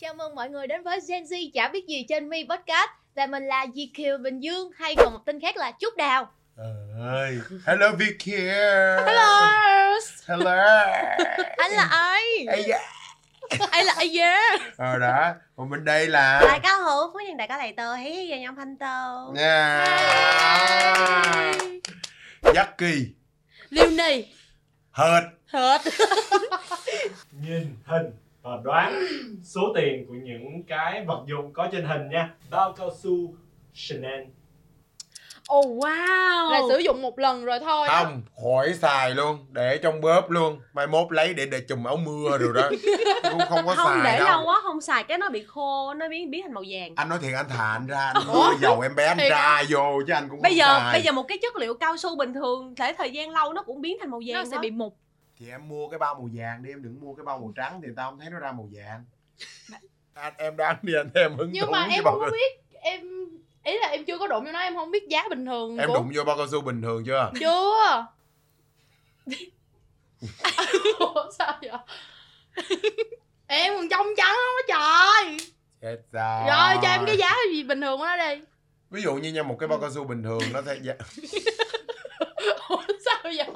Chào mừng mọi người đến với Gen Z chả biết gì trên Mi Podcast. Và mình là GQ Bình Dương hay còn một tên khác là Trúc Đào. Ơi hello Vicky Hello. Hello. Anh là ai? Ây da. Anh là ai yeah ờ đó. Còn bên đây là đại ca hữu phú nhân đại ca lại tờ hí giờ nhóm thanh tờ nha. Kỳ. Liêu Nì. Hệt. Hết nhìn hình và đoán số tiền của những cái vật dụng có trên hình nha. Bao cao su Chanel. Oh wow. Là sử dụng một lần rồi thôi không khỏi xài luôn để trong bóp luôn. Mai mốt lấy để để chùm áo mưa rồi đó. Cũng không có không xài để đâu. lâu quá không xài cái nó bị khô nó biến biến thành màu vàng. Anh nói thiệt anh thà anh ra anh mua dầu em bé anh Thiệt ra vô chứ anh cũng bây không giờ xài. bây giờ một cái chất liệu cao su bình thường để thời gian lâu nó cũng biến thành màu vàng Nó sẽ đó. bị mục thì em mua cái bao màu vàng đi em đừng mua cái bao màu trắng thì tao không thấy nó ra màu vàng. Anh em đoán đi anh em hứng Nhưng mà em không biết Em Ý là em chưa có đụng vô nó em không biết giá bình thường em của đụng vô bao cao su bình thường chưa? Chưa. Ủa sao vậy? Em còn trong trắng lắm á trời. Chết rồi. Rồi cho em cái giá gì bình thường của nó đi. Ví dụ như nha một cái bao cao su bình thường nó sẽ Ủa sao vậy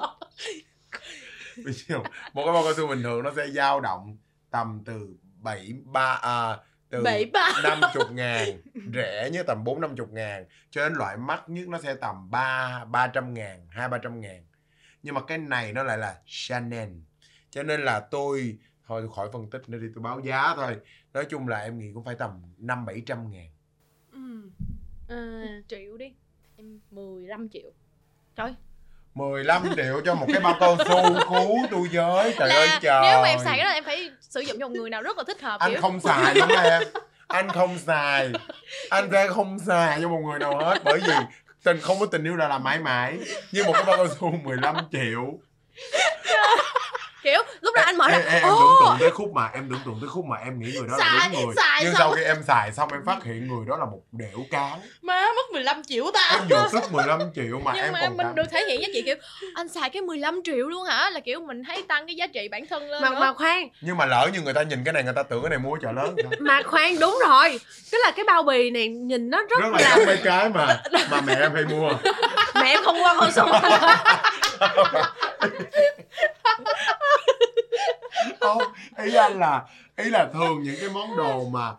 ví dụ một cái bao cao su bình thường nó sẽ dao động tầm từ bảy ba à, từ Bảy ba. năm chục ngàn rẻ nhất tầm bốn năm chục ngàn cho đến loại mắc nhất nó sẽ tầm ba ba trăm ngàn hai ba trăm ngàn. Nhưng mà cái này nó lại là Chanel cho nên là tôi thôi tôi khỏi phân tích nữa đi tôi báo giá thôi. Nói chung là em nghĩ cũng phải tầm năm bảy trăm ngàn. Ừ. à, Triệu đi. Em 15 triệu. Trời 15 triệu cho một cái bao cao su cứu tôi với. Trời ơi là trời nếu mà em xài cái đó em phải sử dụng cho một người nào rất là thích hợp anh kiểu không xài không em. Anh không xài. Anh sẽ không xài cho một người nào hết bởi vì tình không có tình yêu là làm mãi mãi như một cái bao cao su 15 triệu kiểu lúc đó anh mở em, ra em, em "Ồ, tưởng tượng tới khúc mà em tưởng tượng tới khúc mà em nghĩ người đó là Xài, đúng người. xài nhưng xong. sau khi em xài xong em phát hiện người đó là một đẻo cán. Má mất 15 triệu ta. Em vừa sức 15 triệu mà nhưng em mà còn mình cảm- được thể hiện giá trị kiểu anh xài cái 15 triệu luôn hả? Là kiểu mình thấy tăng cái giá trị bản thân lên mà nữa. mà khoan. Nhưng mà lỡ như người ta nhìn cái này người ta tưởng cái này mua ở chợ lớn mà khoan đúng rồi. Tức là cái bao bì này nhìn nó rất, rất là là mấy cái mà mà mẹ em hay mua. Mẹ em không qua con số không ý anh là ý là thường những cái món đồ mà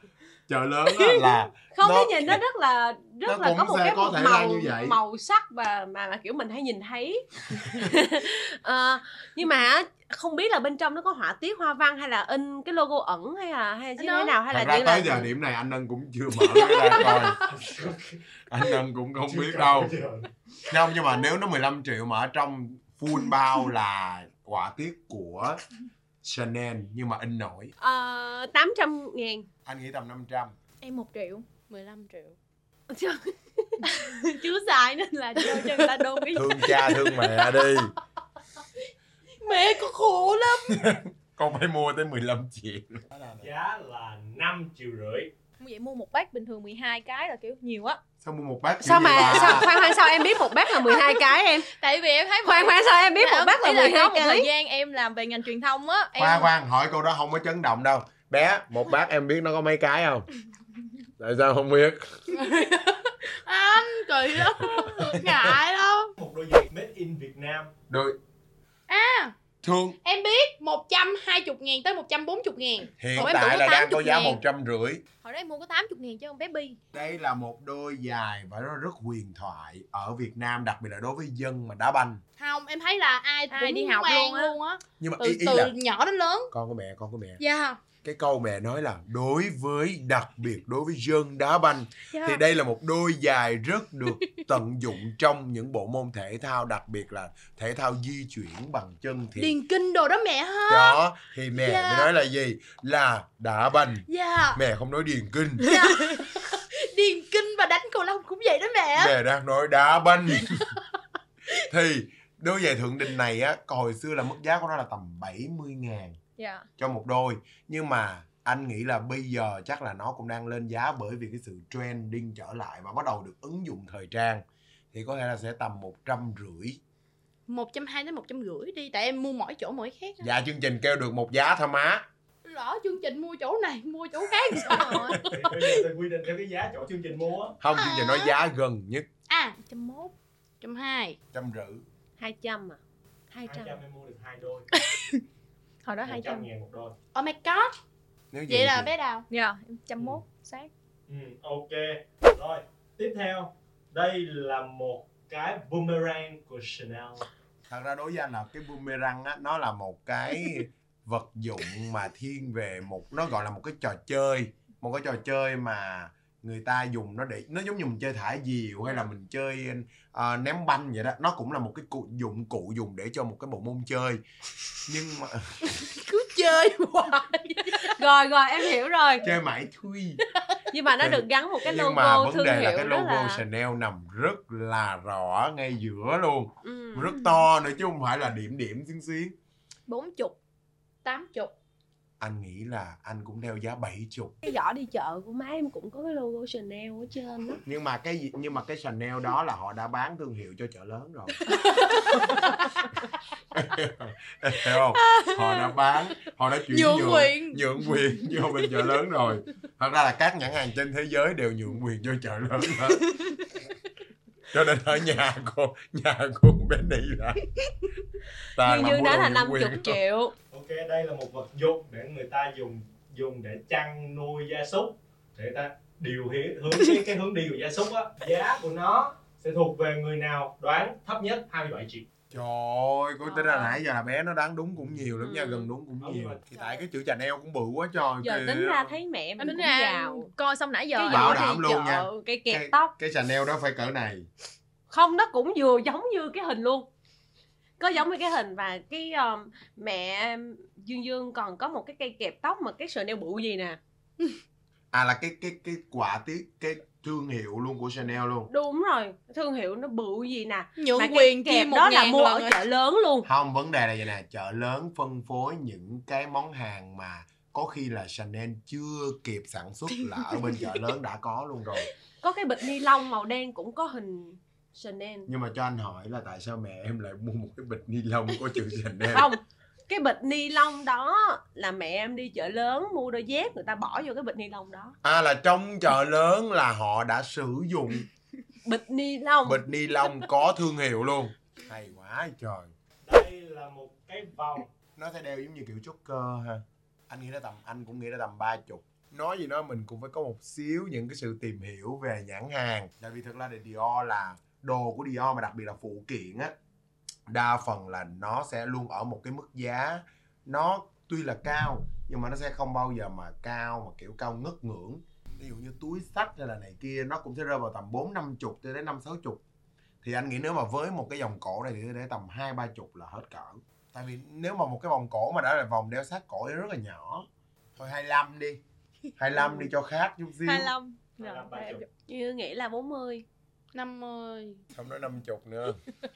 chợ lớn á. Là không Nó- cái nhìn nó rất là nó rất là có một cái có thể là màu như vậy. màu sắc và mà, mà kiểu mình hay nhìn thấy. Ờ, nhưng mà không biết là bên trong nó có họa tiết hoa văn hay là in cái logo ẩn hay là hay Nó- thế nào hay thật là ra tới là giờ điểm này anh ân cũng chưa mở cái ra coi. Anh ân cũng không biết đâu. không nhưng mà nếu nó 15 triệu mà ở trong full bao là họa tiết của Chanel nhưng mà in nổi. Uh, 800 ngàn. Anh nghĩ tầm 500 em 1 triệu 15 triệu. Chứ- chưa xài nên là cho cho người ta đôn cái thương cha thương mẹ đi. Mẹ có khổ lắm. Con phải mua tới 15 triệu. Giá là 5 triệu rưỡi. Vậy mua một bát bình thường 12 cái là kiểu nhiều á sao mua một bát sao mà sao khoan khoan sao em biết một bát là 12 cái em? Tại vì em thấy khoan khoan sao em biết một bát là ý là 12 có một thời cái? gian em làm về ngành truyền thông á em khoan khoan hỏi câu đó không có chấn động đâu. Bé một bát em biết nó có mấy cái không? Tại sao không biết? Anh kỳ lắm ngại lắm. Một đôi giày made in Việt Nam. Đôi à thương. Em biết 120 ngàn tới 140 ngàn. Hiện tưởng tại là đang có 80 giá một trăm rưỡi. Hồi đó em mua có 80 ngàn cho con bé Bi. Đây là một đôi dài và nó rất huyền thoại ở Việt Nam đặc biệt là đối với dân mà đá banh. Không em thấy là ai Ai cũng đi học luôn á. luôn á. Nhưng mà từ, ý, ý từ là nhỏ đến lớn. Con của mẹ con của mẹ. Dạ cái câu mẹ nói là đối với đặc biệt đối với dân đá banh. Dạ. Thì đây là một đôi giày rất được tận dụng trong những bộ môn thể thao đặc biệt là thể thao di chuyển bằng chân thì điền kinh đồ đó mẹ ha. Đó thì mẹ Dạ. mới nói là gì? Là đá banh. Dạ. Mẹ không nói điền kinh. Dạ. Điền kinh và đánh cầu lông cũng vậy đó mẹ. Mẹ đang nói đá banh. Thì đôi giày thượng đình này á hồi xưa là mức giá của nó là tầm 70 ngàn dạ. cho một đôi. Nhưng mà anh nghĩ là bây giờ chắc là nó cũng đang lên giá bởi vì cái sự trending trở lại và bắt đầu được ứng dụng thời trang. Thì có thể là sẽ tầm một trăm rưỡi. Một trăm hai đến một trăm rưỡi đi tại em mua mỗi chỗ mỗi khác á. dạ chương trình kêu được một giá thôi má. Lỡ chương trình mua chỗ này mua chỗ khác sao rồi thì bây giờ tôi quy định theo cái giá chỗ chương trình mua á. không chương trình nói giá gần nhất. À trăm mốt trăm hai. Trăm rưỡi. 200 à? 200 200 em mua được hai đôi hồi đó 200 200 ngàn một đôi. Oh my god. Nếu vậy là thì- bé đào. Dạ trăm mốt sát. Ừ, ok. Rồi tiếp theo. Đây là một cái boomerang của Chanel. Thật ra đối với anh là cái boomerang á nó là một cái vật dụng mà thiên về một nó gọi là một cái trò chơi. Một cái trò chơi mà người ta dùng nó để nó giống như mình chơi thả diều hay là mình chơi ờ, ném banh vậy đó. Nó cũng là một cái cụ dụng cụ dùng để cho một cái bộ môn chơi. Nhưng mà cứ chơi hoài. Rồi rồi em hiểu rồi. Chơi mãi thui. Nhưng mà nó được gắn một cái nhưng mà logo vấn thương đề là hiệu cái đó logo là Chanel nằm rất là rõ ngay giữa luôn. Ừ. rất to nữa chứ không phải là điểm điểm xuyên xuyên bốn chục tám chục anh nghĩ là anh cũng theo giá 70 cái giỏ đi chợ của má em cũng có cái logo Chanel ở trên đó nhưng mà cái gì nhưng mà cái Chanel đó là họ đã bán thương hiệu cho chợ lớn rồi. Hiểu không? Họ đã bán họ đã chuyển Nhượng nhượng quyền. nhượng quyền cho bên chợ lớn rồi. Thật ra là các nhãn hàng trên thế giới đều nhượng quyền cho chợ lớn hết. Cho nên ở nhà cô nhà cô bé này là như mua đó là 50 quyền. triệu ok đây là một vật dụng để người ta dùng dùng để chăn nuôi gia súc để người ta điều hi- hướng cái, cái hướng đi của gia súc á giá của nó sẽ thuộc về người nào đoán thấp nhất 27 triệu Trời ơi, cô tính ra nãy giờ là bé nó đoán đúng cũng nhiều lắm nha, Ừ. gần đúng cũng Không, nhiều. Thì tại cái chữ Chanel cũng bự quá trời giờ kìa. tính ra thấy mẹ em tính cũng ra giàu coi xong nãy giờ cái Bảo đảm luôn nha. cái kẹp Cái- tóc Cái Chanel đó phải cỡ này. không nó cũng vừa giống như cái hình luôn có giống như cái hình và cái um, mẹ dương dương còn có một cái cây kẹp tóc mà cái Chanel bự gì nè À là cái cái cái quả tiết cái thương hiệu luôn của Chanel luôn. đúng rồi thương hiệu nó bự gì nè nhượng mà cái quyền kẹp chia một đó là mua ở rồi. chợ lớn luôn Không, vấn đề là vậy nè, chợ lớn phân phối những cái món hàng mà có khi là Chanel chưa kịp sản xuất là ở bên chợ lớn đã có luôn rồi. có cái bịch ni lông màu đen cũng có hình Chanel. Nhưng mà cho anh hỏi là tại sao mẹ em lại mua một cái bịch ni lông có chữ Chanel? không cái bịch ni lông đó là mẹ em đi chợ lớn mua đôi dép người ta bỏ vô cái bịch ni lông đó. À là trong chợ lớn là họ đã sử dụng bịch ni lông. bịch ni lông có thương hiệu luôn. Hay quá trời. đây là một cái vòng. Nó sẽ đeo giống như kiểu choker ha. Anh nghĩ nó tầm anh cũng nghĩ nó tầm ba chục. Nói gì nói mình cũng phải có một xíu những cái sự tìm hiểu về nhãn hàng. Tại vì thực ra thì Dior là đồ của Dior mà đặc biệt là phụ kiện á đa phần là nó sẽ luôn ở một cái mức giá nó tuy là cao nhưng mà nó sẽ không bao giờ mà cao mà kiểu cao ngất ngưỡng. Ví dụ như túi sách hay là này kia nó cũng sẽ rơi vào tầm bốn năm chục cho đến năm sáu chục. Thì anh nghĩ nếu mà với một cái dòng cổ này thì để tầm hai ba chục là hết cỡ. Tại vì nếu mà một cái vòng cổ mà đã là vòng đeo sát cổ thì rất là nhỏ thôi 25 đi 25 đi cho khác chút xíu. 25 Hai Rồi, mươi ba chục. như nghĩ là 40 năm mươi không nói 50 nữa.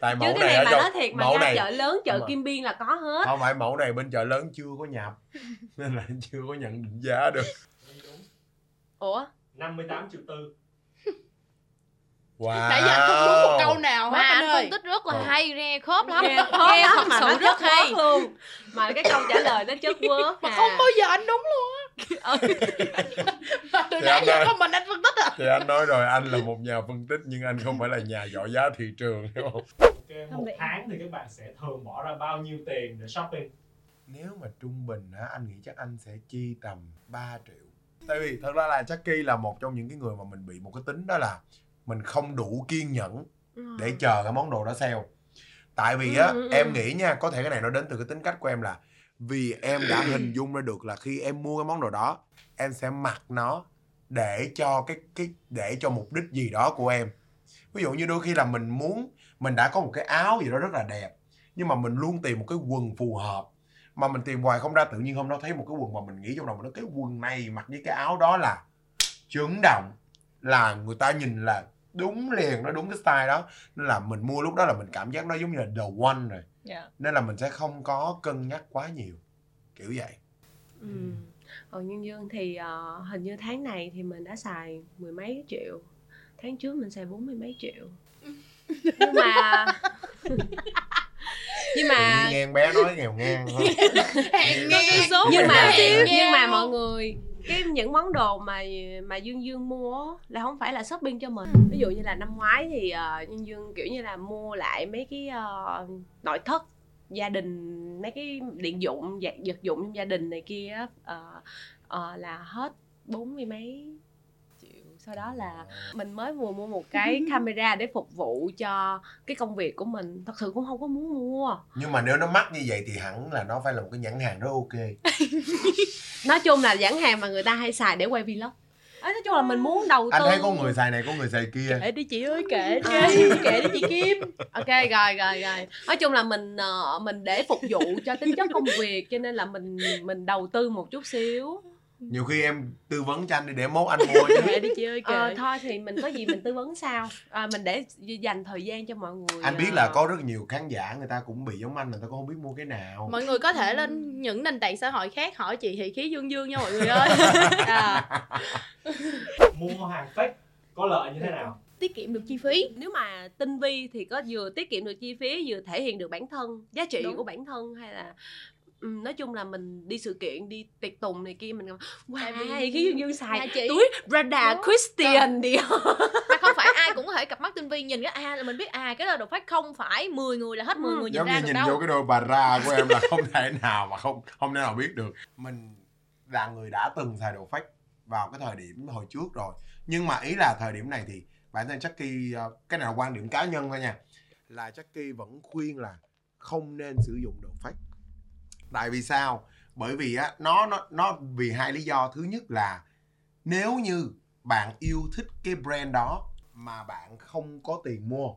Tại chứ mẫu cái này này mà trong nói thiệt mà mẫu ra này chợ lớn chợ. Kim Biên là có hết. Không phải mẫu này bên chợ lớn chưa có nhập. Nên là chưa có nhận định giá được. Đúng ủa 58 triệu tư. Wow. Nãy giờ anh không đúng một câu nào mà hết anh anh ơi. phân tích rất là Ờ. hay nghe khớp lắm. Nghe nghe lắm. thật mà sự nó rất rất hay. luôn. Mà cái câu trả lời nó chất quớt mà à. không bao giờ anh đúng luôn á Từ Thì nãy anh giờ ơi. không mình anh phân tích à thì anh nói rồi anh là một nhà phân tích nhưng anh không phải là nhà giỏi giá thị trường hiểu không ok Không một tháng thì các bạn sẽ thường bỏ ra bao nhiêu tiền để shopping nếu mà trung bình á anh nghĩ chắc anh sẽ chi tầm 3 triệu tại vì thật ra là Jackie là một trong những cái người mà mình bị một cái tính đó là mình không đủ kiên nhẫn Ừ. để chờ cái món đồ đó sale tại vì á Ừ, ừ, ừ. em nghĩ nha có thể cái này nó đến từ cái tính cách của em là vì em đã hình dung ra được là khi em mua cái món đồ đó, em sẽ mặc nó để cho cái cái, để cho mục đích gì đó của em. Ví dụ như đôi khi là mình muốn, mình đã có một cái áo gì đó rất là đẹp, nhưng mà mình luôn tìm một cái quần phù hợp, mà mình tìm hoài không ra, tự nhiên hôm đó thấy một cái quần mà mình nghĩ trong đầu mình nói cái quần này mặc với cái áo đó là chấn động, là người ta nhìn là đúng liền nó đúng cái style đó nên là mình mua lúc đó là mình cảm giác nó giống như là the one rồi Dạ. nên là mình sẽ không có cân nhắc quá nhiều kiểu vậy ừ. còn nhân dương thì ờ, hình như tháng này thì mình đã xài mười mấy triệu tháng trước mình xài bốn mươi mấy triệu nhưng mà nhưng mà nghe bé nói nghèo ngang thôi. nghe số nhưng mà nhưng mà mọi người cái những món đồ mà mà dương dương mua là không phải là shopping cho mình. Ví dụ như là năm ngoái thì uh, dương dương kiểu như là mua lại mấy cái ờ, nội thất gia đình mấy cái điện dụng vật dụng trong gia đình này kia á, ờ, ờ, là hết bốn mươi mấy sau đó là mình mới vừa mua một cái camera để phục vụ cho cái công việc của mình. Thật sự cũng không có muốn mua. Nhưng mà nếu nó mắc như vậy thì hẳn là nó phải là một cái nhãn hàng rất ok. Nói chung là nhãn hàng mà người ta hay xài để quay vlog. À, nói chung là mình muốn đầu tư. anh thấy có người xài này có người xài kia. Kệ đi chị ơi kệ À. đi kệ đi chị Kim. Ok rồi rồi rồi. Nói chung là mình ờ, mình để phục vụ cho tính chất công việc cho nên là mình mình đầu tư một chút xíu nhiều khi em tư vấn cho anh đi để mốt anh mua chứ. Đi chị ơi kệ. ờ, thôi thì mình có gì mình tư vấn sao à, mình để dành thời gian cho mọi người anh biết ờ, là có rất nhiều khán giả người ta cũng bị giống anh người ta cũng không biết mua cái nào. Mọi người có thể lên những nền tảng xã hội khác hỏi chị thị khí dương dương nha mọi người ơi. À, mua hàng fake có lợi như thế nào? Tiết kiệm được chi phí. Nếu mà tinh vi thì có vừa tiết kiệm được chi phí vừa thể hiện được bản thân giá trị Đúng. của bản thân hay là nói chung là mình đi sự kiện đi tiệc tùng này kia mình wow khí dương dương xài chị- túi Prada. Christian đi. Mà không phải ai cũng có thể cặp mắt tinh vi nhìn cái à là mình biết à cái đó đồ phát không phải 10 người là hết 10 Ừ. người nhìn giống ra như được nhìn đâu. vô cái đôi bà ra của em là không thể nào mà không không thể nào biết được. Mình là người đã từng xài đồ fake vào cái thời điểm hồi trước rồi. Nhưng mà ý là thời điểm này thì bản thân Jackie ờ, cái này là quan điểm cá nhân thôi nha là Jackie vẫn khuyên là không nên sử dụng đồ fake tại vì sao? Bởi vì á, nó nó nó vì hai lý do. Thứ nhất là nếu như bạn yêu thích cái brand đó mà bạn không có tiền mua,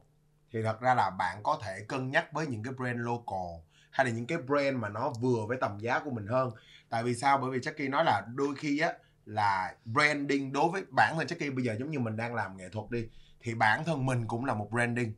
thì thật ra là bạn có thể cân nhắc với những cái brand local hay là những cái brand mà nó vừa với tầm giá của mình hơn. Tại vì sao? Bởi vì Jackie nói là đôi khi á, là branding đối với bản thân Jackie, bây giờ giống như mình đang làm nghệ thuật đi, thì bản thân mình cũng là một branding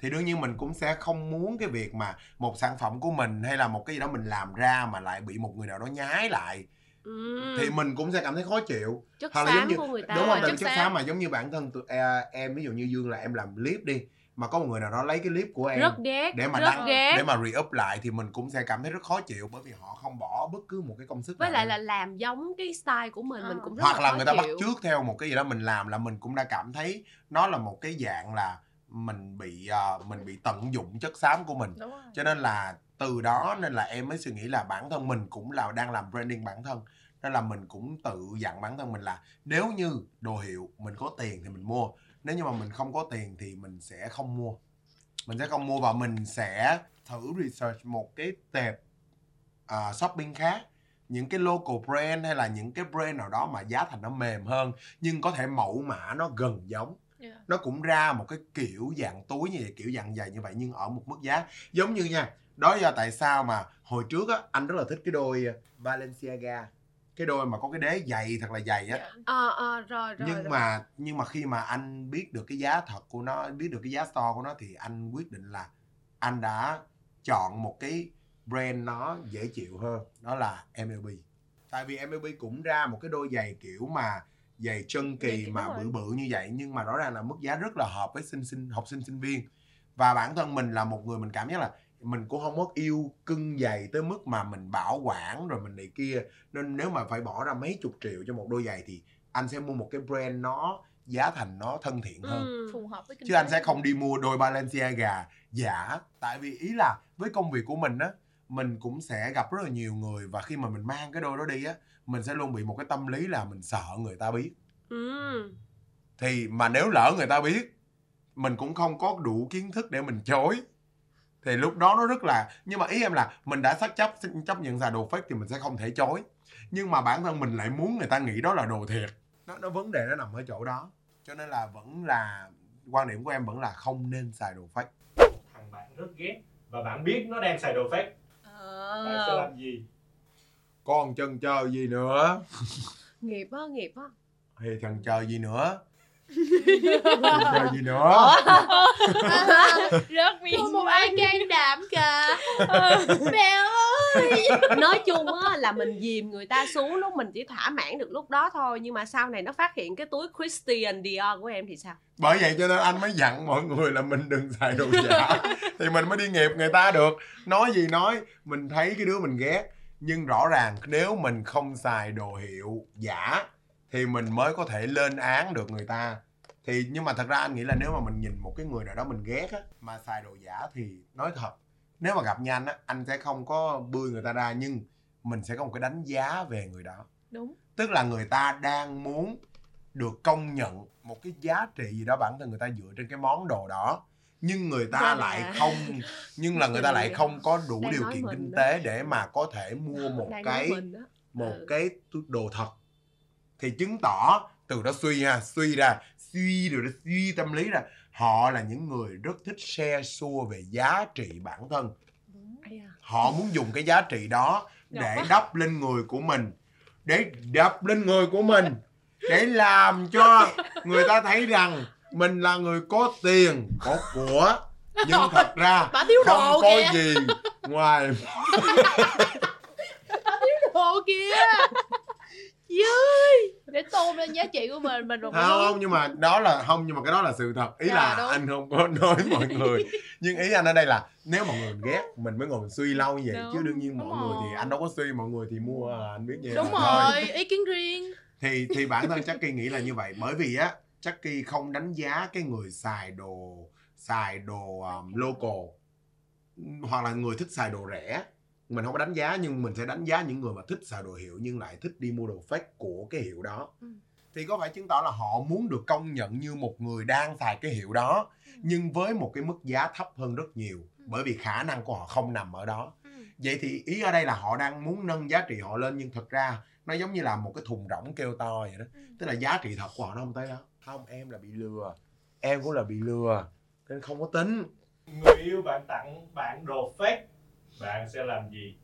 thì đương nhiên mình cũng sẽ không muốn cái việc mà một sản phẩm của mình hay là một cái gì đó mình làm ra mà lại bị một người nào đó nhái lại Ừm, thì mình cũng sẽ cảm thấy khó chịu chất hoặc là giống như- của người ta đúng rồi, không chất chất xám. mà giống như bản thân tụi à, em ví dụ như dương là em làm clip đi mà có một người nào đó lấy cái clip của em rất ghét để mà rất đăng ghét để mà re-up lại thì mình cũng sẽ cảm thấy rất khó chịu bởi vì họ không bỏ bất cứ một cái công sức với lại là làm giống cái style của mình mình Ờ. cũng rất hoặc là khó người ta bắt chịu. chước theo một cái gì đó mình làm là mình cũng đã cảm thấy nó là một cái dạng là mình bị à, mình bị tận dụng chất xám của mình. Cho nên là từ đó nên là em mới suy nghĩ là bản thân mình cũng là đang làm branding bản thân. Nên là mình cũng tự dặn bản thân mình là nếu như đồ hiệu mình có tiền thì mình mua nếu như mà mình không có tiền thì mình sẽ không mua. Mình sẽ không mua và mình sẽ thử research một cái tệp à, shopping khác. Những cái local brand hay là những cái brand nào đó mà giá thành nó mềm hơn nhưng có thể mẫu mã nó gần giống Yeah. nó cũng ra một cái kiểu dạng túi như vậy kiểu dạng dày như vậy nhưng ở một mức giá. Giống như nha đó là tại sao mà hồi trước á anh rất là thích cái đôi Balenciaga. Cái đôi mà có cái đế dày thật là dày á. Ờ ờ rồi rồi nhưng rồi. mà nhưng mà khi mà anh biết được cái giá thật của nó biết được cái giá store của nó thì anh quyết định là anh đã chọn một cái brand nó dễ chịu hơn đó là MLB tại vì MLB cũng ra một cái đôi giày kiểu mà giày chân kỳ kiểu mà bự bự như vậy nhưng mà rõ ràng là mức giá rất là hợp với sinh sinh học sinh sinh viên. Và bản thân mình là một người mình cảm giác là mình cũng không có yêu cưng giày tới mức mà mình bảo quản rồi mình này kia. Nên nếu mà phải bỏ ra mấy chục triệu cho một đôi giày thì anh sẽ mua một cái brand nó giá thành nó thân thiện hơn. Ừ. phù hợp với kinh chứ anh sẽ không đi mua đôi Balenciaga giả. Tại vì ý là với công việc của mình á mình cũng sẽ gặp rất là nhiều người và khi mà mình mang cái đôi đó đi á mình sẽ luôn bị một cái tâm lý là mình sợ người ta biết. Ừ. thì mà nếu lỡ người ta biết mình cũng không có đủ kiến thức để mình chối. Thì lúc đó nó rất là nhưng mà ý em là mình đã xác chấp chấp nhận xài đồ fake thì mình sẽ không thể chối. Nhưng mà bản thân mình lại muốn người ta nghĩ đó là đồ thiệt. Nó nó vấn đề nó nằm ở chỗ đó. Cho nên là vẫn là quan điểm của em vẫn là không nên xài đồ fake. Thằng bạn rất ghét và bạn biết nó đang xài đồ fake. Bạn sẽ Ờ. làm gì còn chần chờ gì nữa? Nghiệp á nghiệp á. Thì chần chờ gì nữa? Rồi gì nữa? Rớt miếng Không một ai can đảm cả Mẹ ơi. Nói chung á là mình dìm người ta xuống lúc mình chỉ thỏa mãn được lúc đó thôi. Nhưng mà sau này nó phát hiện cái túi Christian Dior của em thì sao? Bởi vậy cho nên anh mới dặn mọi người là mình đừng xài đồ giả. Thì mình mới đi nghiệp người ta được. Nói gì nói mình thấy cái đứa mình ghét nhưng rõ ràng nếu mình không xài đồ hiệu giả thì mình mới có thể lên án được người ta. Thì nhưng mà thật ra anh nghĩ là nếu mà mình nhìn một cái người nào đó mình ghét á mà xài đồ giả thì nói thật nếu mà gặp nhanh á anh sẽ không có bươi người ta ra nhưng mình sẽ có một cái đánh giá về người đó. Đúng. Tức là người ta đang muốn được công nhận một cái giá trị gì đó bản thân người ta dựa trên cái món đồ đó nhưng người ta là- lại không nhưng là người ta lại không có đủ Đang điều kiện kinh đó. tế để mà có thể mua một Đang cái một Ừ. cái đồ thật. Thì chứng tỏ từ đó suy ha suy ra suy rồi đó suy tâm lý ra họ là những người rất thích share xua về giá trị bản thân. Da. họ muốn dùng cái giá trị đó để đắp lên người của mình. Để đắp lên người của mình. Để làm cho người ta thấy rằng mình là người có tiền có của nhưng thật ra Bà thiếu không đồ có kìa. gì ngoài Đồ kìa. Để tôn lên giá trị của mình Mình không không nhưng mà đó là không nhưng mà cái đó là sự thật. Ý Dạ, là đúng. anh không có nói mọi người. Nhưng ý anh ở đây là nếu mọi người ghét mình mới ngồi mình suy lâu như vậy. Đúng, chứ đương nhiên đúng mọi người thì rồi. anh đâu có suy mọi người thì mua à, anh biết như Đúng vậy thôi. rồi ý kiến riêng. Thì thì bản thân Chucky nghĩ là như vậy. Bởi vì á Chucky không đánh giá cái người xài đồ xài đồ um, local hoặc là người thích xài đồ rẻ mình không có đánh giá nhưng mình sẽ đánh giá những người mà thích xài đồ hiệu nhưng lại thích đi mua đồ fake của cái hiệu đó Ừ. thì có phải chứng tỏ là họ muốn được công nhận như một người đang xài cái hiệu đó nhưng với một cái mức giá thấp hơn rất nhiều bởi vì khả năng của họ không nằm ở đó Ừ. vậy thì ý ở đây là họ đang muốn nâng giá trị họ lên nhưng thật ra nó giống như là một cái thùng rỗng kêu to vậy đó Ừ. tức là giá trị thật của họ nó không tới đó không em là bị lừa. Em cũng là bị lừa nên không có tính. Người yêu bạn tặng bạn đồ fake bạn sẽ làm gì?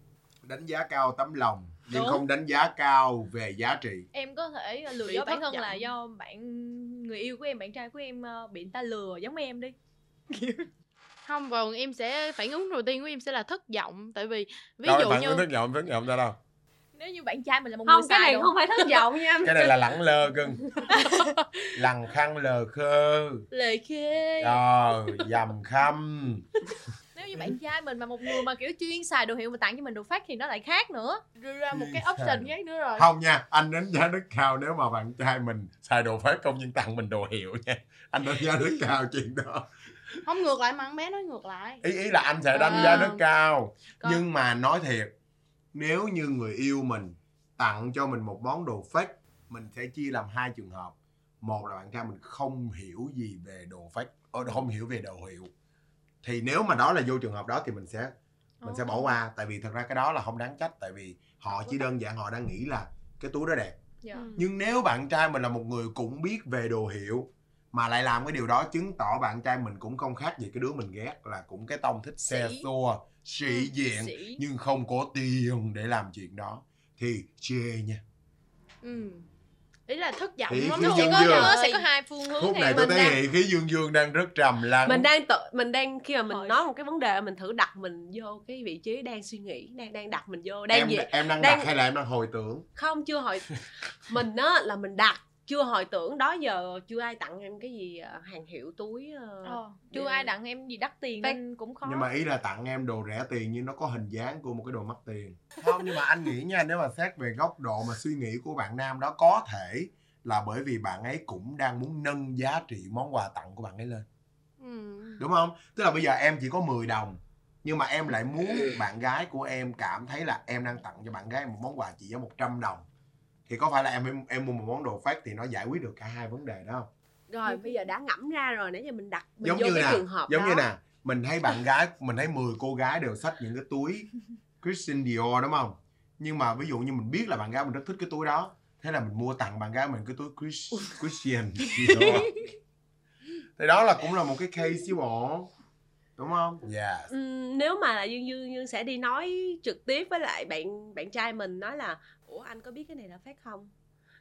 Đánh giá cao tấm lòng nhưng Đúng. không đánh giá cao về giá trị. Em có thể lừa Bị dối bản thân là do bạn người yêu của em bạn trai của em ờ, bị người ta lừa giống em đi. Không vâng em sẽ phản ứng đầu tiên của em sẽ là thất vọng. Tại vì ví Đâu, dụ bạn như có thất vọng thất vọng ra đâu nếu như bạn trai mình là một không người cái xài này đồ. không phải thất vọng nha. Cái này là lẳng lơ cưng. Lằng khăn lờ khơ. Lề khê. Ờ dầm khăm. Nếu như bạn trai mình mà một người mà kiểu chuyên xài đồ hiệu mà tặng cho mình đồ phát thì nó lại khác nữa. Đưa ra một cái option khác nữa rồi. Không nha anh đánh giá rất cao nếu mà bạn trai mình xài đồ phát công nhưng tặng mình đồ hiệu nha. Anh đánh giá rất cao chuyện đó. Không ngược lại mà bé nói ngược lại. Ý ý là anh sẽ đánh À. giá rất cao. Còn- nhưng mà nói thiệt nếu như người yêu mình tặng cho mình một món đồ fake mình sẽ chia làm hai trường hợp. Một là bạn trai mình không hiểu gì về đồ fake ờ, không hiểu về đồ hiệu. Thì nếu mà đó là vô trường hợp đó thì mình sẽ mình sẽ bỏ qua. Tại vì thật ra cái đó là không đáng trách tại vì họ chỉ đơn giản họ đang nghĩ là cái túi đó đẹp. Dạ. Ừ. nhưng nếu bạn trai mình là một người cũng biết về đồ hiệu mà lại làm cái điều đó chứng tỏ bạn trai mình cũng không khác gì cái đứa mình ghét là cũng cái tông thích xe xua sĩ diện sĩ. nhưng không có tiền để làm chuyện đó. Thì chê nha. Ừ. ý là thất vọng Thì lắm nó dương sẽ có, dương. sẽ có hai phương hướng khúc theo này tôi mình thấy đang- khí dương dương đang rất trầm lắng. Mình đang tự mình đang khi mà mình Hồi- nói một cái vấn đề mình thử đặt mình vô cái vị trí đang suy nghĩ đang đang đặt mình vô đang em gì em đang, đang- đặt hay là em đang hồi tưởng? Không chưa hồi mình á là mình đặt chưa hồi tưởng đó giờ chưa ai tặng em cái gì ờ, hàng hiệu túi ờ, Ờ, chưa ai đặng em gì đắt tiền nên cũng khó. Nhưng mà ý là tặng em đồ rẻ tiền nhưng nó có hình dáng của một cái đồ mắc tiền. Không nhưng mà anh nghĩ nha nếu mà xét về góc độ mà suy nghĩ của bạn nam đó có thể là bởi vì bạn ấy cũng đang muốn nâng giá trị món quà tặng của bạn ấy lên. Ừ. đúng không? Tức là bây giờ em chỉ có 10 đồng nhưng mà em lại muốn bạn gái của em cảm thấy là em đang tặng cho bạn gái một món quà chỉ giá 100 đồng thì có phải là em em, mua một món đồ fake thì nó giải quyết được cả hai vấn đề đó không? Rồi bây giờ đã ngẫm ra rồi nãy giờ mình đặt mình giống vô như cái nè trường hợp giống đó. như nè mình thấy bạn gái mình thấy 10 cô gái đều xách những cái túi Christian Dior đúng không? Nhưng mà ví dụ như mình biết là bạn gái mình rất thích cái túi đó thế là mình mua tặng bạn gái mình cái túi Chris, Christian Dior. Thì đó là cũng là một cái case chứ bộ đúng không? Yeah Ừm, nếu mà là dương dương dương sẽ đi nói trực tiếp với lại bạn bạn trai mình nói là ủa anh có biết cái này là fake không?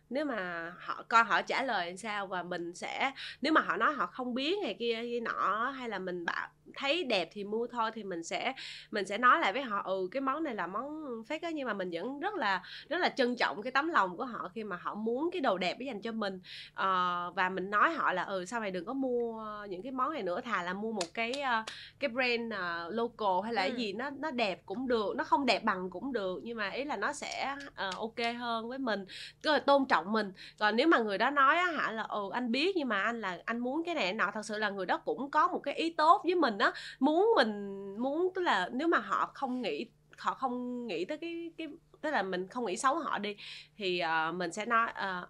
Nếu mà họ coi họ trả lời làm sao và mình sẽ nếu mà họ nói họ không biết này kia kia nọ hay là mình bảo thấy đẹp thì mua thôi thì mình sẽ mình sẽ nói lại với họ ừ cái món này là món fake á nhưng mà mình vẫn rất là rất là trân trọng cái tấm lòng của họ khi mà họ muốn cái đồ đẹp để dành cho mình. Ờ, và mình nói họ là ừ sau này đừng có mua những cái món này nữa thà là mua một cái ờ, cái brand ờ, local hay là Ừ. cái gì nó nó đẹp cũng được nó không đẹp bằng cũng được nhưng mà ý là nó sẽ ờ, ok hơn với mình tức là tôn trọng mình. Còn nếu mà người đó nói á hả là ừ anh biết nhưng mà anh là anh muốn cái này nọ thật sự là người đó cũng có một cái ý tốt với mình á muốn mình muốn tức là nếu mà họ không nghĩ họ không nghĩ tới cái cái tức là mình không nghĩ xấu họ đi thì ờ, mình sẽ nói ờ,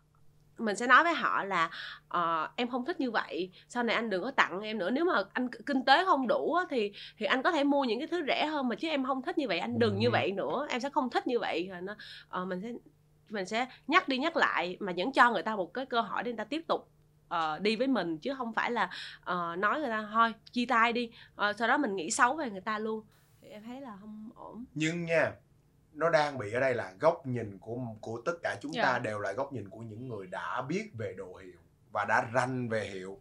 mình sẽ nói với họ là ờ, em không thích như vậy sau này anh đừng có tặng em nữa nếu mà anh kinh tế không đủ á, thì thì anh có thể mua những cái thứ rẻ hơn mà chứ em không thích như vậy anh đừng như vậy nữa em sẽ không thích như vậy. Rồi nó ờ, mình sẽ mình sẽ nhắc đi nhắc lại mà vẫn cho người ta một cái cơ hội để người ta tiếp tục ờ, đi với mình chứ không phải là ờ, nói người ta thôi chia tay đi. Ờ, sau đó mình nghĩ xấu về người ta luôn. Thì em thấy là không ổn. Nhưng nha nó đang bị ở đây là góc nhìn của của tất cả chúng ta Dạ. đều là góc nhìn của những người đã biết về đồ hiệu và đã ranh về hiệu.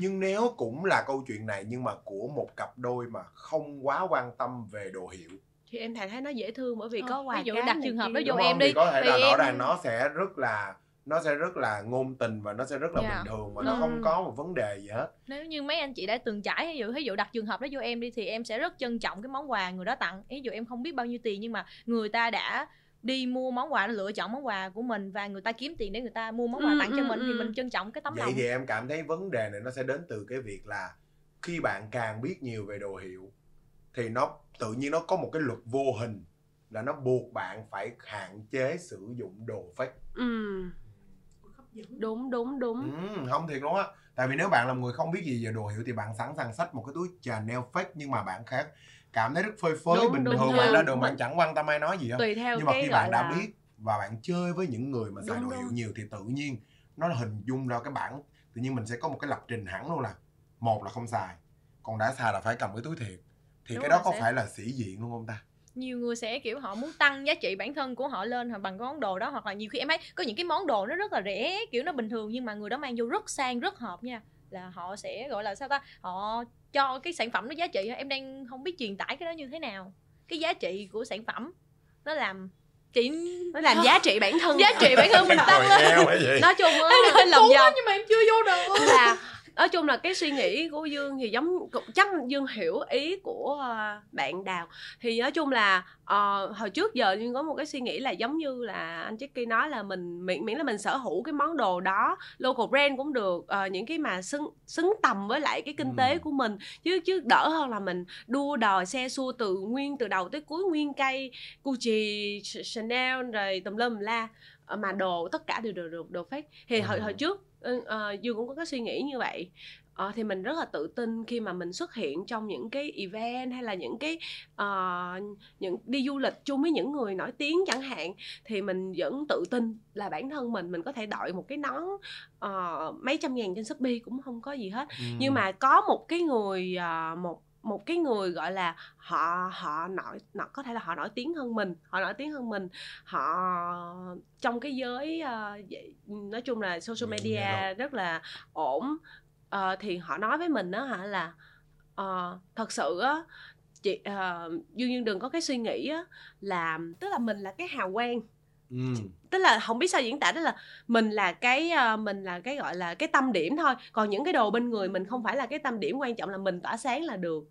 Nhưng nếu cũng là câu chuyện này nhưng mà của một cặp đôi mà không quá quan tâm về đồ hiệu. Thì em thấy thấy nó dễ thương bởi vì Ờ, có quà ví dụ đặt trường hợp đó vô em đi, thì có thể là thì rõ em- ràng nó sẽ rất là nó sẽ rất là ngôn tình và nó sẽ rất là Dạ. bình thường và nó Ừ. không có một vấn đề gì hết nếu như mấy anh chị đã từng trải ví dụ ví dụ đặt trường hợp đó vô em đi thì em sẽ rất trân trọng cái món quà người đó tặng ví dụ em không biết bao nhiêu tiền nhưng mà người ta đã đi mua món quà lựa chọn món quà của mình và người ta kiếm tiền để người ta mua món quà Ừ, tặng cho ừ, mình thì ừ. mình trân trọng cái tấm vậy lòng thì em cảm thấy vấn đề này nó sẽ đến từ cái việc là khi bạn càng biết nhiều về đồ hiệu thì nó tự nhiên nó có một cái luật vô hình là nó buộc bạn phải hạn chế sử dụng đồ fake ừ đúng đúng đúng. Ừ, không thiệt luôn á. Tại vì nếu bạn là người không biết gì về đồ hiệu thì bạn sẵn sàng xách một cái túi Chanel fake nhưng mà bạn khác cảm thấy rất phơi phới Đúng, bình đúng, thường. bạn ra đường bạn chẳng quan tâm ai nói gì hết tùy theo nhưng mà khi bạn đã là biết và bạn chơi với những người mà xài Đúng, đồ hiệu nhiều thì tự nhiên nó hình dung ra cái bản tự nhiên mình sẽ có một cái lập trình hẳn luôn là một là không xài còn đã xài là phải cầm cái túi thiệt. Thì Đúng cái đó có sẽ- phải là sĩ diện luôn không ta nhiều người sẽ kiểu họ muốn tăng giá trị bản thân của họ lên hoặc bằng cái món đồ đó hoặc là nhiều khi em thấy có những cái món đồ nó rất là rẻ kiểu nó bình thường nhưng mà người đó mang vô rất sang rất hợp nha là họ sẽ gọi là sao ta họ cho cái sản phẩm nó giá trị em đang không biết truyền tải cái đó như thế nào. Cái giá trị của sản phẩm nó làm chị nó làm giá trị bản thân. Giá trị bản thân mình tăng lên. nói chung á Hơi lòng vòng. nhưng mà em chưa vô được. Là nói chung là cái suy nghĩ của dương thì giống cũng- chắc dương hiểu ý của ờ, bạn đào. Thì nói chung là ờ, hồi trước giờ dương có một cái suy nghĩ là giống như là anh Jackie nói là mình miễn miễn là mình sở hữu cái món đồ đó local brand cũng được ờ, những cái mà xứng xứng tầm với lại cái kinh tế của mình. Chứ chứ đỡ hơn là mình đua đòi xe xua từ nguyên từ đầu tới cuối nguyên cây Gucci Chanel rồi tùm lum la mà đồ tất cả đều đồ đồ, đồ fake thì hồi hồi trước ừ, ờ, dương cũng có cái suy nghĩ như vậy Ờ, thì mình rất là tự tin khi mà mình xuất hiện trong những cái event hay là những cái ờ, những đi du lịch chung với những người nổi tiếng chẳng hạn thì mình vẫn tự tin là bản thân mình mình có thể đội một cái nón ờ, mấy trăm ngàn trên shopee cũng không có gì hết Ừ. nhưng mà có một cái người ờ, một một cái người gọi là họ họ nổi nọ có thể là họ nổi tiếng hơn mình họ nổi tiếng hơn mình họ trong cái giới vậy- nói chung là social media rất là ổn. Ờ, thì họ nói với mình đó hả là ờ, thật sự á chị uh, dương dương đừng có cái suy nghĩ á là tức là mình là cái hào quang ừ. tức là không biết sao diễn tả đó là mình là cái ờ, mình là cái gọi là cái tâm điểm thôi. Còn những cái đồ bên người mình không phải là cái tâm điểm quan trọng là mình tỏa sáng là được.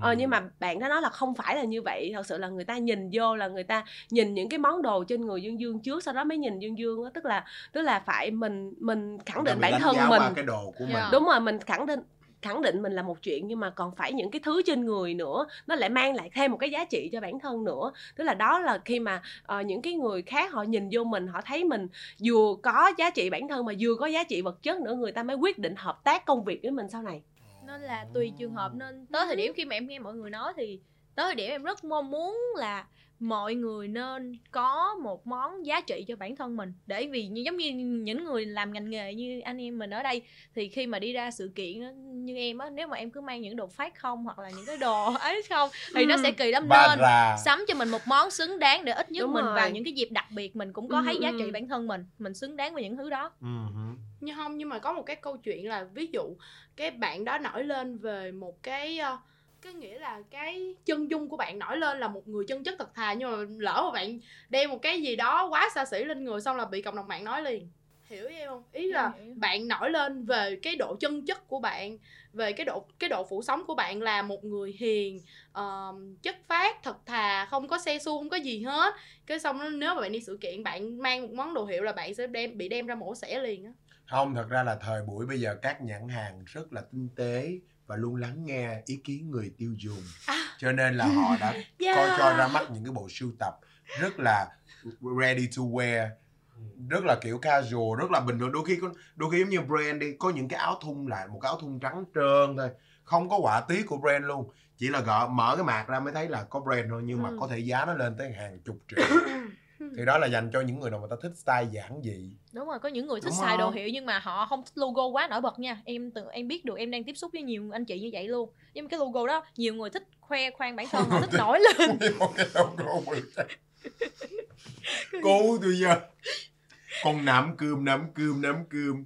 Ờ, nhưng mà bạn đó nói là không phải là như vậy. Thật sự là người ta nhìn vô là người ta nhìn những cái món đồ trên người dương dương trước sau đó mới nhìn dương dương á. Tức là tức là phải mình mình khẳng định bản thân mình. cái đồ của mình. Dạ. đúng rồi mình khẳng định khẳng định mình là một chuyện nhưng mà còn phải những cái thứ trên người nữa nó lại mang lại thêm một cái giá trị cho bản thân nữa. Tức là đó là khi mà ờ, những cái người khác họ nhìn vô mình họ thấy mình vừa có giá trị bản thân mà vừa có giá trị vật chất nữa người ta mới quyết định hợp tác công việc với mình sau này. Nên là tùy trường hợp nên tới thời điểm khi mà em nghe mọi người nói thì tới thời điểm em rất mong muốn là mọi người nên có một món giá trị cho bản thân mình để vì như giống như những người làm ngành nghề như anh em mình ở đây thì khi mà đi ra sự kiện như em á nếu mà em cứ mang những đồ phát không hoặc là những cái đồ ấy không thì nó Ừ. sẽ kỳ lắm ba nên ra sắm cho mình một món xứng đáng để ít nhất Đúng mình rồi. vào những cái dịp đặc biệt mình cũng có Ừ, thấy giá ừ. trị bản thân mình mình xứng đáng với những thứ đó Ừ nhưng không nhưng mà có một cái câu chuyện là ví dụ cái bạn đó nổi lên về một cái ờ, cái nghĩa là cái chân dung của bạn nổi lên là một người chân chất thật thà nhưng mà lỡ mà bạn đem một cái gì đó quá xa xỉ lên người xong là bị cộng đồng mạng nói liền. Hiểu em không? Ý là bạn nổi lên về cái độ chân chất của bạn về cái độ cái độ phủ sống của bạn là một người hiền ờm, chất phát thật thà không có xe xu không có gì hết. Cái xong nếu mà bạn đi sự kiện bạn mang một món đồ hiệu là bạn sẽ đem bị đem ra mổ xẻ liền á. Không thật ra là thời buổi bây giờ các nhãn hàng rất là tinh tế và luôn lắng nghe ý kiến người tiêu dùng À. cho nên là họ đã Yeah. có cho ra mắt những cái bộ sưu tập rất là ready to wear rất là kiểu casual rất là bình thường đôi khi có đôi khi giống như brand đi có những cái áo thun lại một cái áo thun trắng trơn thôi không có họa tiết của brand luôn chỉ là gỡ mở cái mạc ra mới thấy là có brand thôi nhưng mà Ừ. có thể giá nó lên tới hàng chục triệu thì đó là dành cho những người nào mà ta thích style giản dị. Đúng rồi có những người thích Đúng xài đồ không? hiệu nhưng mà họ không thích logo quá nổi bật nha. Em tự em biết được em đang tiếp xúc với nhiều anh chị như vậy luôn. Nhưng mà cái logo đó nhiều người thích khoe khoang bản thân họ thích nổi lên. Cố tôi giờ Con nắm cơm nắm cơm nắm cơm.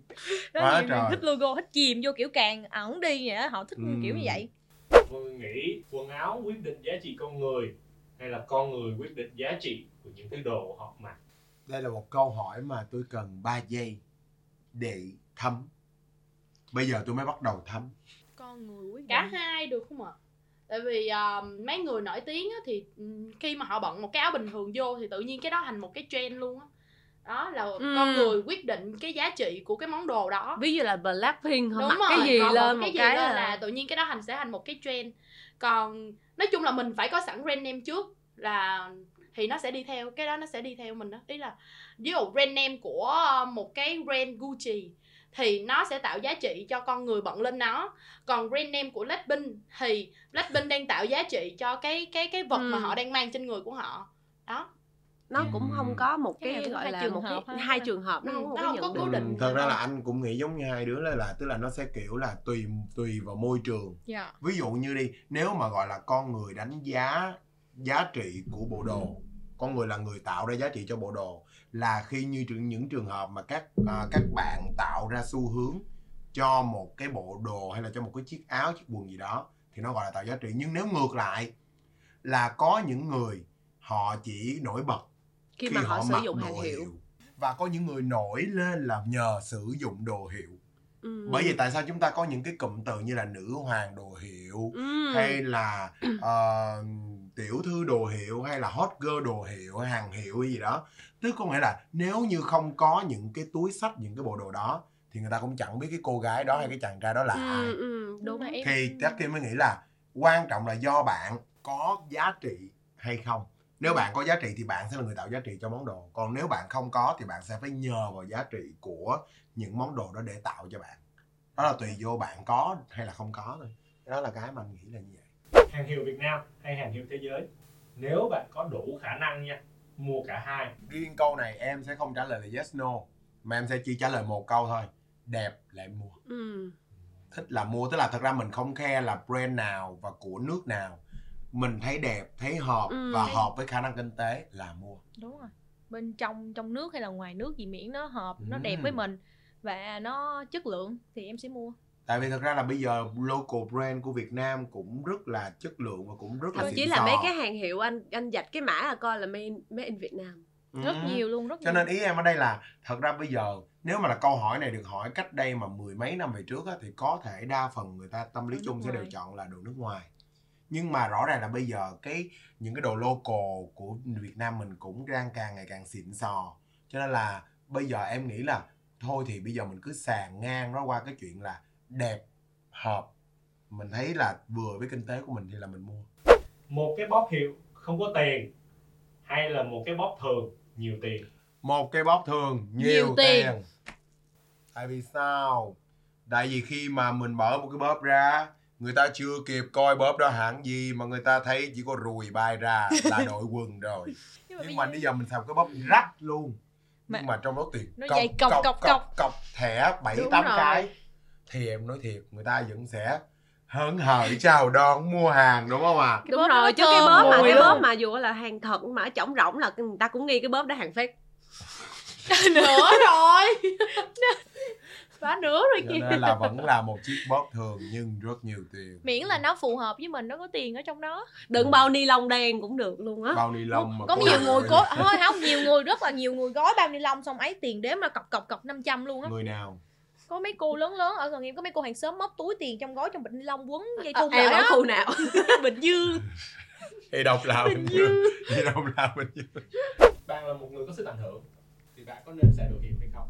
Quá nhiều người trời. thích logo thích chìm vô kiểu càng ẩn đi vậy họ thích Ừ. kiểu như vậy. Tôi nghĩ quần áo quyết định giá trị con người hay là con người quyết định giá trị của những thứ đồ họ mặc. Đây là một câu hỏi mà tôi cần 3 giây Để thấm. Bây giờ tôi mới bắt đầu thấm. Con người quyết cả hai được không ạ? Tại vì ờ, mấy người nổi tiếng á, thì khi mà họ bận một cái áo bình thường vô thì tự nhiên cái đó thành một cái trend luôn á. Đó là Ừ. con người quyết định cái giá trị của cái món đồ đó. Ví dụ là Blackpink họ đúng mặc rồi cái gì họ lên một một cái gì cái lên là, là tự nhiên cái đó thành sẽ thành một cái trend còn nói chung là mình phải có sẵn brand name trước là thì nó sẽ đi theo cái đó nó sẽ đi theo mình đó. Ý là ví dụ brand name của ờ, một cái brand Gucci thì nó sẽ tạo giá trị cho con người bận lên nó. Còn brand name của Blackpink thì Blackpink đang tạo giá trị cho cái cái cái vật mà Ừ. họ đang mang trên người của họ. Đó nó cũng không có một Cái cái, gọi là trường một hợp cái ha. hai trường hợp nó Ừ, không có nó không có cố định. Thật ra là anh cũng nghĩ giống như hai đứa là, là Tức là nó sẽ kiểu là tùy tùy vào môi trường. Dạ. Ví dụ như đi Nếu mà gọi là con người đánh giá Giá trị của bộ đồ Con người là người tạo ra giá trị cho bộ đồ Là khi như trường, những trường hợp mà các à, các bạn tạo ra xu hướng Cho một cái bộ đồ hay là cho một cái chiếc áo, chiếc quần gì đó Thì nó gọi là tạo giá trị. Nhưng nếu ngược lại Là có những người Họ chỉ nổi bật khi mà họ sử mặc dụng hàng hiệu. và có những người nổi lên là nhờ sử dụng đồ hiệu. Ừ. bởi vì tại sao chúng ta có những cái cụm từ như là nữ hoàng đồ hiệu ừ. hay là ờ, tiểu thư đồ hiệu hay là hot girl đồ hiệu hàng hiệu hay gì đó. Tức có nghĩa là nếu như không có những cái túi sách những cái bộ đồ đó thì người ta cũng chẳng biết cái cô gái đó hay cái chàng trai đó là ai. ừ, ừ, đúng em thì chắc kim mới nghĩ là quan trọng là do bạn có giá trị hay không nếu bạn có giá trị thì bạn sẽ là người tạo giá trị cho món đồ còn nếu bạn không có thì bạn sẽ phải nhờ vào giá trị của những món đồ đó để tạo cho bạn đó là tùy vô bạn có hay là không có thôi đó là cái mà anh nghĩ là như vậy Hàng hiệu Việt Nam hay hàng hiệu thế giới? Nếu bạn có đủ khả năng nha, mua cả hai. riêng câu này em sẽ không trả lời là yes no mà em sẽ chỉ trả lời một câu thôi đẹp là em mua ừ. thích là mua tức là thật ra mình không khe là brand nào và của nước nào mình thấy đẹp thấy hợp Ừ. và hợp với khả năng kinh tế là mua đúng rồi bên trong trong nước hay là ngoài nước gì miễn nó hợp nó Ừ. đẹp với mình và nó chất lượng thì em sẽ mua tại vì thật ra là bây giờ local brand của Việt Nam cũng rất là chất lượng và cũng rất là thậm chí xịn là mấy cái hàng hiệu anh anh dạch cái mã là coi là made, made in Việt Nam Ừ. rất nhiều luôn rất cho nhiều. nên ý em ở đây là thật ra bây giờ nếu mà là câu hỏi này được hỏi cách đây mà mười mấy năm về trước á, thì có thể đa phần người ta tâm lý Đồ nước chung sẽ đều chọn là đồ nước ngoài nhưng mà rõ ràng là bây giờ cái những cái đồ local của Việt Nam mình cũng đang càng ngày càng xịn sò cho nên là bây giờ em nghĩ là thôi thì bây giờ mình cứ sàn ngang nó qua cái chuyện là đẹp hợp mình thấy là vừa với kinh tế của mình thì là mình mua Một cái bóp hiệu không có tiền hay là một cái bóp thường nhiều tiền? một cái bóp thường nhiều, Nhiều tiền. tiền. tại vì sao tại vì khi mà mình mở một cái bóp ra người ta chưa kịp coi bóp đó hãng gì mà người ta thấy chỉ có rùi bay ra là đội quần rồi. Nhưng mà, bây nhưng mà giờ- bây giờ mình xài cái bóp rách luôn. Mà- nhưng mà trong đó tiền Nó dày cọc, cọc, cọc. cọc thẻ bảy Đúng tám cái. Thì em nói thiệt người ta vẫn sẽ hớn hở chào đón mua hàng đúng không ạ? Đúng bóp rồi chứ cái bóp mà cái bóp mà dù là hàng thật mà ở trỏng rỗng là người ta cũng nghi cái bóp đó hàng fake nữa rồi quá nữa rồi kìa. nên là vẫn là một chiếc bóp thường nhưng rất nhiều tiền. Miễn là nó phù hợp với mình nó có tiền ở trong đó. Đựng bao ni lông đen cũng được luôn á. Bao ni lông mà có nhiều người cố thôi không nhiều người rất là nhiều người gói bao ni lông xong ấy tiền đếm là cọc cọc cọc 500 luôn á. Người nào? Có mấy cô lớn lớn ở gần em có mấy cô hàng xóm móc túi tiền trong gói trong bịch ni lông quấn dây à, thun em lại ở khu nào? Bình dương thì độc là bình dương thì độc là bình dương bạn là một người có sức ảnh hưởng thì bạn có nên xài đồ hiệu hay không?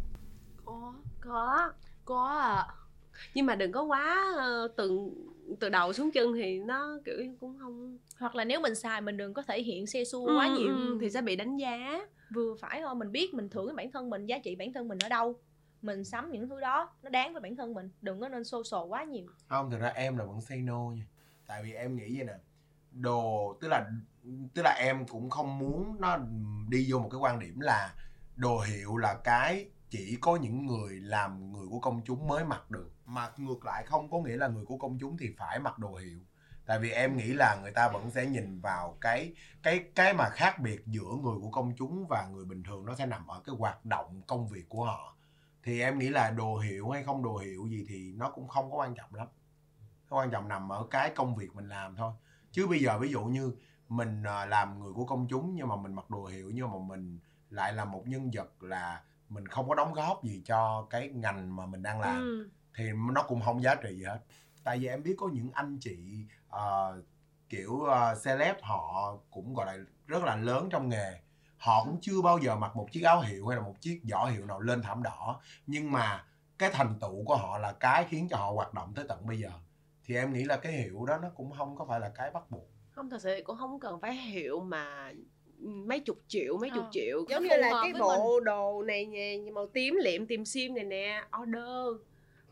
Có có. Có à. Nhưng mà đừng có quá ờ, từ từ đầu xuống chân thì nó kiểu cũng không hoặc là nếu mình xài mình đừng có thể hiện xe xua Ừ, quá nhiều. ừ, thì sẽ bị đánh giá. Vừa phải thôi mình biết mình thưởng bản thân mình giá trị bản thân mình ở đâu. Mình sắm những thứ đó nó đáng với bản thân mình đừng có nên xô xồ quá nhiều. Không thực ra em là vẫn say no nha. Tại vì em nghĩ vậy nè đồ tức là tức là em cũng không muốn nó đi vô một cái quan điểm là đồ hiệu là cái chỉ có những người làm người của công chúng mới mặc được. Mà ngược lại không có nghĩa là người của công chúng thì phải mặc đồ hiệu. Tại vì em nghĩ là người ta vẫn sẽ nhìn vào cái cái cái mà khác biệt giữa người của công chúng và người bình thường nó sẽ nằm ở cái hoạt động công việc của họ. Thì em nghĩ là đồ hiệu hay không đồ hiệu gì thì nó cũng không có quan trọng lắm. Cái quan trọng nằm ở cái công việc mình làm thôi. Chứ bây giờ ví dụ như mình à, làm người của công chúng nhưng mà mình mặc đồ hiệu nhưng mà mình lại là một nhân vật là mình không có đóng góp gì cho cái ngành mà mình đang làm ừ. thì nó cũng không giá trị gì hết. Tại vì em biết có những anh chị ờ, kiểu uh, celeb họ cũng gọi là rất là lớn trong nghề. Họ cũng chưa bao giờ mặc một chiếc áo hiệu hay là một chiếc giỏ hiệu nào lên thảm đỏ. Nhưng mà cái thành tựu của họ là cái khiến cho họ hoạt động tới tận bây giờ. Thì em nghĩ là cái hiệu đó nó cũng không có phải là cái bắt buộc. Không thật sự cũng không cần phải hiệu mà mấy chục triệu mấy chục Ờ. triệu giống như là cái bộ đồ này nè màu tím liệm tìm sim này nè order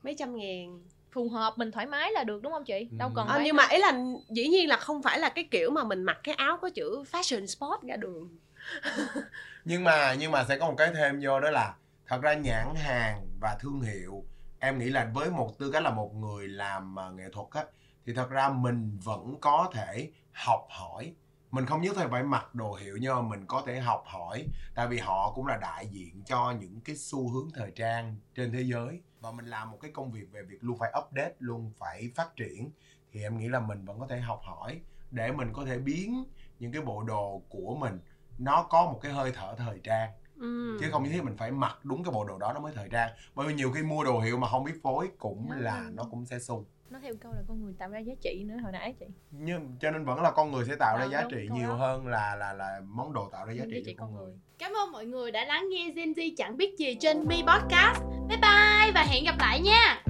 mấy trăm ngàn phù hợp mình thoải mái là được đúng không chị đâu Ừ. cần Ờ, phải nhưng mà ý là dĩ nhiên là không phải là cái kiểu mà mình mặc cái áo có chữ fashion sport ra đường nhưng mà nhưng mà sẽ có một cái thêm vô đó là thật ra nhãn hàng và thương hiệu em nghĩ là với một tư cách là một người làm à, nghệ thuật á thì thật ra mình vẫn có thể học hỏi mình không nhất thiết phải mặc đồ hiệu nhưng mà mình có thể học hỏi tại vì họ cũng là đại diện cho những cái xu hướng thời trang trên thế giới. Và mình làm một cái công việc về việc luôn phải update luôn phải phát triển. Thì em nghĩ là mình vẫn có thể học hỏi để mình có thể biến những cái bộ đồ của mình nó có một cái hơi thở thời trang. Ừ. chứ không nhất thiết mình phải mặc đúng cái bộ đồ đó nó mới thời trang. Bởi vì nhiều khi mua đồ hiệu mà không biết phối cũng là nó cũng sẽ sung nó theo câu là con người tạo ra giá trị nữa hồi nãy chị. Nhưng cho nên vẫn là con người sẽ tạo ra Ờ, giá đúng, trị nhiều đó. hơn là là là món đồ tạo ra giá giá trị trị cho con người. Cảm ơn mọi người đã lắng nghe Gen Z chẳng biết gì trên Mi Podcast. Bye bye và hẹn gặp lại nha